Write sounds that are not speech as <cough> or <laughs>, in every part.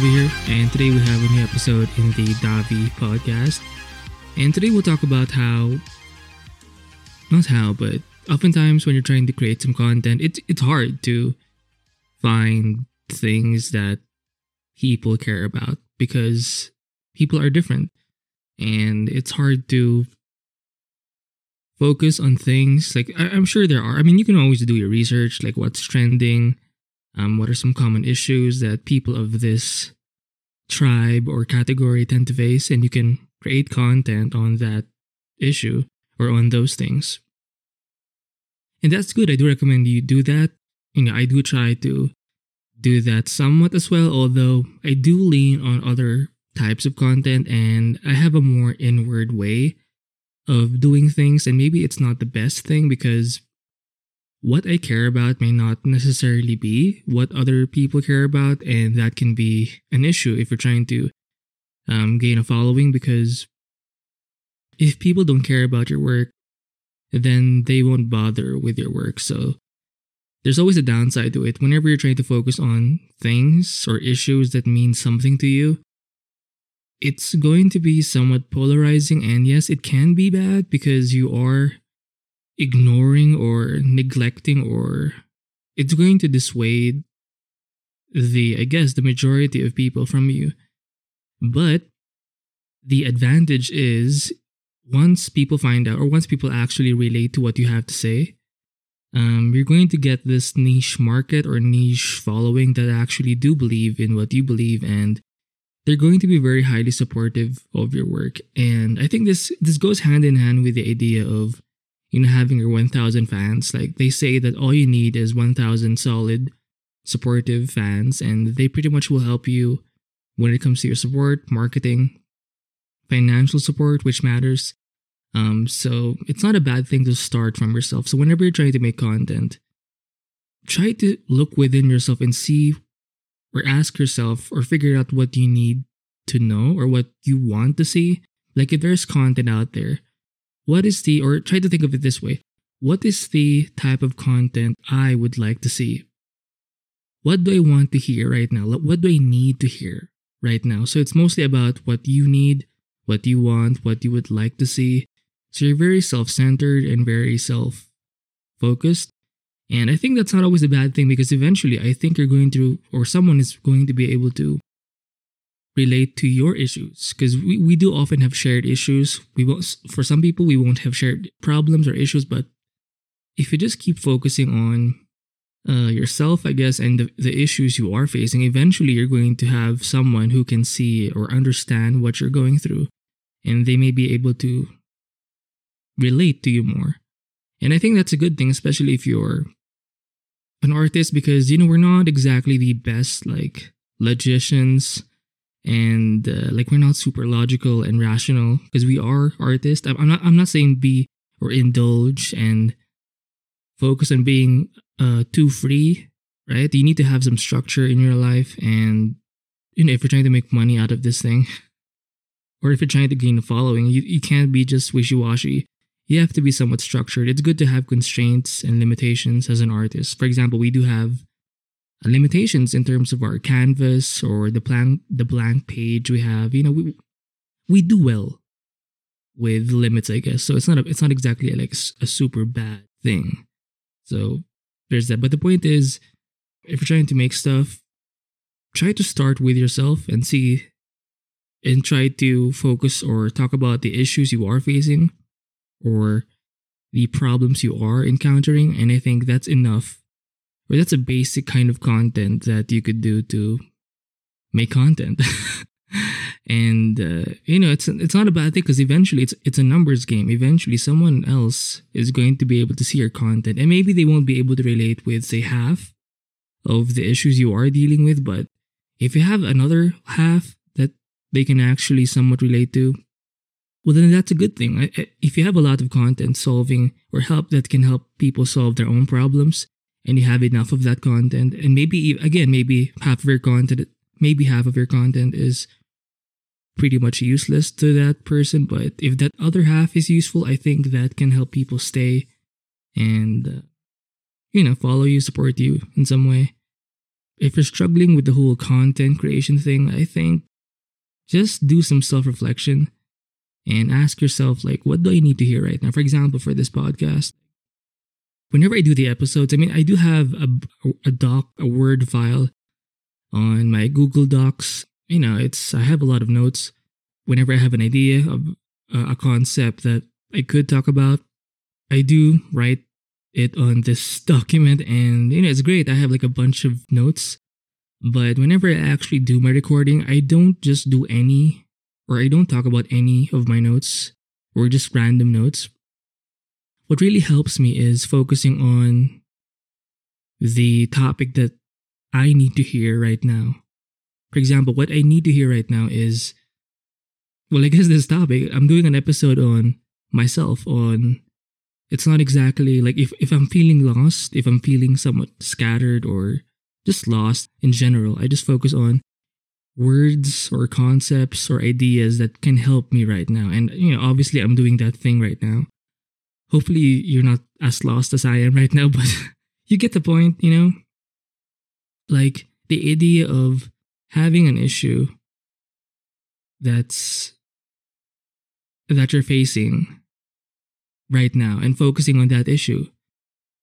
Davi here, and today we have a new episode in the Davi podcast. And today we'll talk about how, not how, but oftentimes when you're trying to create some content, it's it's hard to find things that people care about because people are different, and it's hard to focus on things like I, I'm sure there are. I mean, you can always do your research, like what's trending um, what are some common issues that people of this tribe or category tend to face? And you can create content on that issue or on those things. And that's good. I do recommend you do that. You know, I do try to do that somewhat as well, although I do lean on other types of content and I have a more inward way of doing things. And maybe it's not the best thing because what I care about may not necessarily be what other people care about, and that can be an issue if you're trying to um, gain a following. Because if people don't care about your work, then they won't bother with your work. So there's always a downside to it. Whenever you're trying to focus on things or issues that mean something to you, it's going to be somewhat polarizing. And yes, it can be bad because you are ignoring or neglecting or it's going to dissuade the i guess the majority of people from you. But the advantage is once people find out or once people actually relate to what you have to say um, you're going to get this niche market or niche following that actually do believe in what you believe and they're going to be very highly supportive of your work. And i think this this goes hand in hand with the idea of you know having your 1000 fans like they say that all you need is 1000 solid supportive fans and they pretty much will help you when it comes to your support marketing financial support which matters. Um so it's not a bad thing to start from yourself. So whenever you're trying to make content try to look within yourself and see or ask yourself or figure out what you need to know or what you want to see. Like if there's content out there what is the, or try to think of it this way what is the type of content I would like to see? What do I want to hear right now? What do I need to hear right now? So it's mostly about what you need, what you want, what you would like to see. So you're very self centered and very self focused. And I think that's not always a bad thing because eventually I think you're going to, or someone is going to be able to relate to your issues because we, we do often have shared issues. We won't for some people we won't have shared problems or issues but if you just keep focusing on uh, yourself i guess and the, the issues you are facing eventually you're going to have someone who can see or understand what you're going through and they may be able to relate to you more. And i think that's a good thing especially if you're an artist because you know we're not exactly the best like logicians and uh, like we're not super logical and rational because we are artists. I'm not. I'm not saying be or indulge and focus on being uh, too free. Right? You need to have some structure in your life, and you know if you're trying to make money out of this thing, <laughs> or if you're trying to gain a following, you you can't be just wishy washy. You have to be somewhat structured. It's good to have constraints and limitations as an artist. For example, we do have limitations in terms of our canvas or the blank the blank page we have. You know we we do well with limits i guess. So it's not a, it's not exactly like a super bad thing. So there's that. But the point is if you're trying to make stuff try to start with yourself and see and try to focus or talk about the issues you are facing or the problems you are encountering. And i think that's enough that's a basic kind of content that you could do to make content. <laughs> and uh, you know, it's it's not a bad thing because eventually it's it's a numbers game. Eventually, someone else is going to be able to see your content, and maybe they won't be able to relate with say half of the issues you are dealing with, but if you have another half that they can actually somewhat relate to, well, then that's a good thing. If you have a lot of content solving or help that can help people solve their own problems, and you have enough of that content and maybe again maybe half of your content maybe half of your content is pretty much useless to that person but if that other half is useful i think that can help people stay and uh, you know follow you support you in some way if you're struggling with the whole content creation thing, I think just do some self reflection and ask yourself, like, what do I need to hear right now? For example, for this podcast, whenever I do the episodes, I mean, I do have a, a doc, a Word file on my Google Docs. You know, it's, I have a lot of notes. Whenever I have an idea of uh, a concept that I could talk about, I do write it on this <laughs> document and you know it's great i have like a bunch of notes but whenever i actually do my recording i don't just do any or i don't talk about any of my notes or just random notes what really helps me is focusing on the topic that i need to hear right now for example what i need to hear right now is well i guess this topic i'm doing an episode on myself on it's not exactly like if, if I'm feeling lost, if I'm feeling somewhat scattered or just lost in general, I just focus on words or concepts or ideas that can help me right now. And, you know, obviously I'm doing that thing right now. Hopefully you're not as lost as I am right now, <laughs> but you get the point, you know? Like the idea of having an issue that's that you're facing right now and focusing on that issue.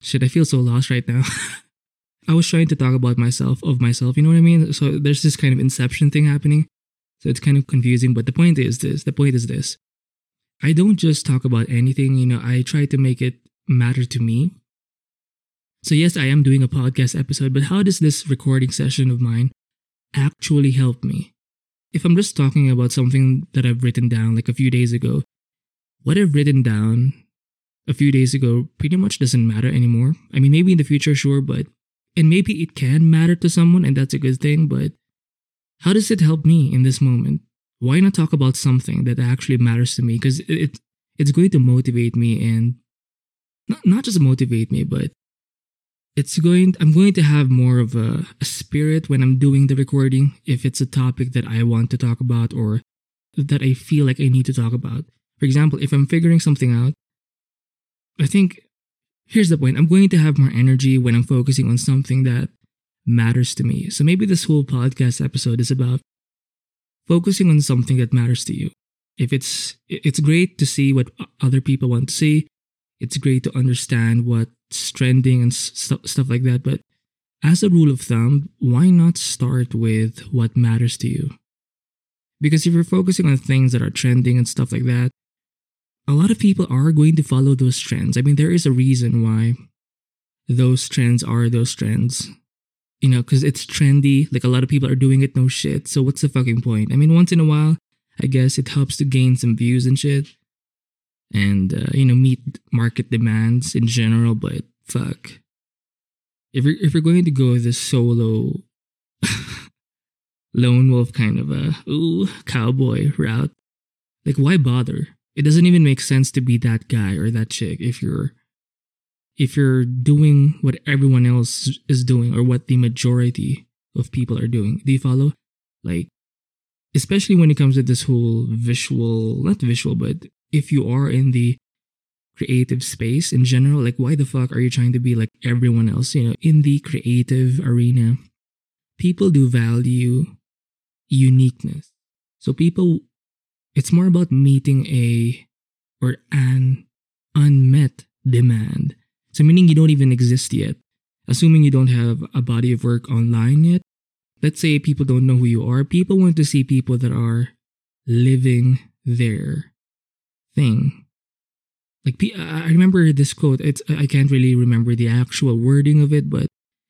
Shit, I feel so lost right now. <laughs> I was trying to talk about myself, of myself, you know what I mean? So there's this kind of inception thing happening. So it's kind of confusing, but the point is this the point is this. I don't just talk about anything, you know, I try to make it matter to me. So, yes, I am doing a podcast episode, but how does this recording session of mine actually help me? If I'm just talking about something that I've written down like a few days ago, what I've written down a few days ago pretty much doesn't matter anymore. I mean, maybe in the future, sure, but and maybe it can matter to someone and that's a good thing, but how does it help me in this moment? Why not talk about something that actually matters to me? Because it, it's going to motivate me and not, not just motivate me, but it's going I'm going to have more of a, a spirit when I'm doing the recording if it's a topic that I want to talk about or that I feel like I need to talk about. For example, if I'm figuring something out I think here's the point I'm going to have more energy when I'm focusing on something that matters to me. So maybe this whole podcast episode is about focusing on something that matters to you. If it's it's great to see what other people want to see. It's great to understand what's trending and st- stuff like that, but as a rule of thumb, why not start with what matters to you? Because if you're focusing on things that are trending and stuff like that, a lot of people are going to follow those trends. I mean, there is a reason why those trends are those trends. You know, because it's trendy. Like a lot of people are doing it, no shit. So what's the fucking point? I mean, once in a while, I guess it helps to gain some views and shit. And, uh, you know, meet market demands in general, but fuck. If you're, if you're going to go this solo <laughs> lone wolf kind of a ooh cowboy route, like why bother? it doesn't even make sense to be that guy or that chick if you're if you're doing what everyone else is doing or what the majority of people are doing. Do you follow? Like especially when it comes to this whole visual, not visual, but if you are in the creative space in general, like why the fuck are you trying to be like everyone else, you know, in the creative arena? People do value uniqueness. So people it's more about meeting a or an unmet demand. So meaning you don't even exist yet. Assuming you don't have a body of work online yet. Let's say people don't know who you are. People want to see people that are living their thing. Like I remember this quote. It's I can't really remember the actual wording of it, but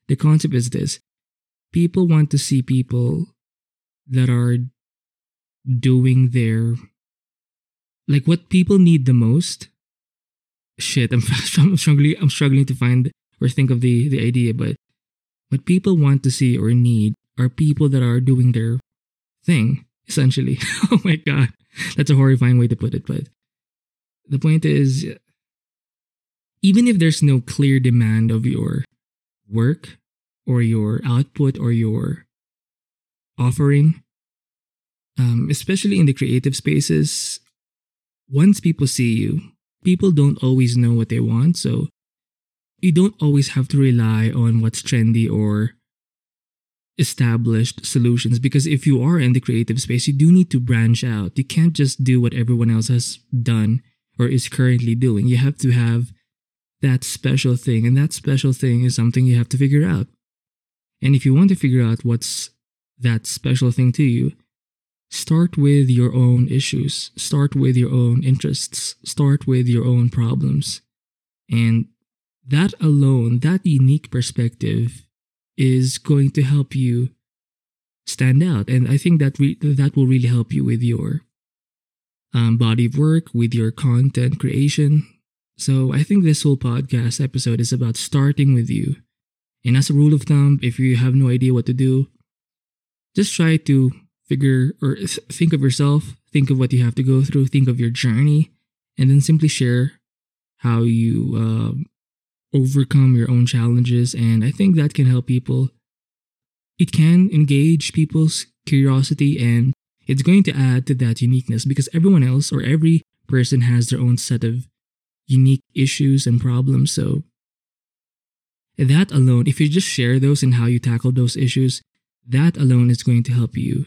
the concept is this: people want to see people that are doing their like what people need the most shit. I'm, <laughs> I'm struggling i'm struggling to find or think of the the idea but what people want to see or need are people that are doing their thing essentially. <laughs> Oh my god. That's a horrifying way to put it but the point is even if there's no clear demand of your work or your output or your offering um, especially in the creative spaces, once people see you, people don't always know what they want. So you don't always have to rely on what's trendy or established solutions because if you are in the creative space, you do need to branch out. You can't just do what everyone else has done or is currently doing. You have to have that special thing, and that special thing is something you have to figure out. And if you want to figure out what's that special thing to you, start with your own issues, start with your own interests, start with your own problems. And that alone, that unique perspective is going to help you stand out. And I think that re- that will really help you with your um, body of work, with your content creation. So I think this whole podcast episode is about starting with you. And as a rule of thumb, if you have no idea what to do, just try to figure or think of yourself, think of what you have to go through, think of your journey, and then simply share how you uh, overcome your own challenges. And I think that can help people. It can engage people's curiosity and it's going to add to that uniqueness because everyone else or every person has their own set of unique issues and problems. So, that alone, if you just share those and how you tackle those issues, that alone is going to help you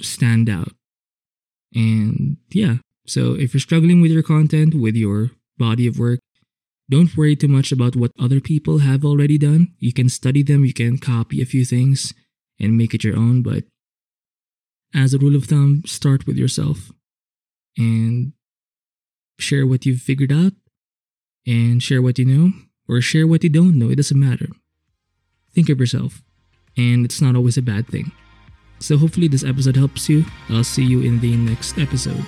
stand out. And yeah, so if you're struggling with your content, with your body of work, don't worry too much about what other people have already done. You can study them, you can copy a few things and make it your own, but as a rule of thumb, start with yourself and share what you've figured out and share what you know or share what you don't know. It doesn't matter. Think of yourself, and it's not always a bad thing. So, hopefully, this episode helps you. I'll see you in the next episode.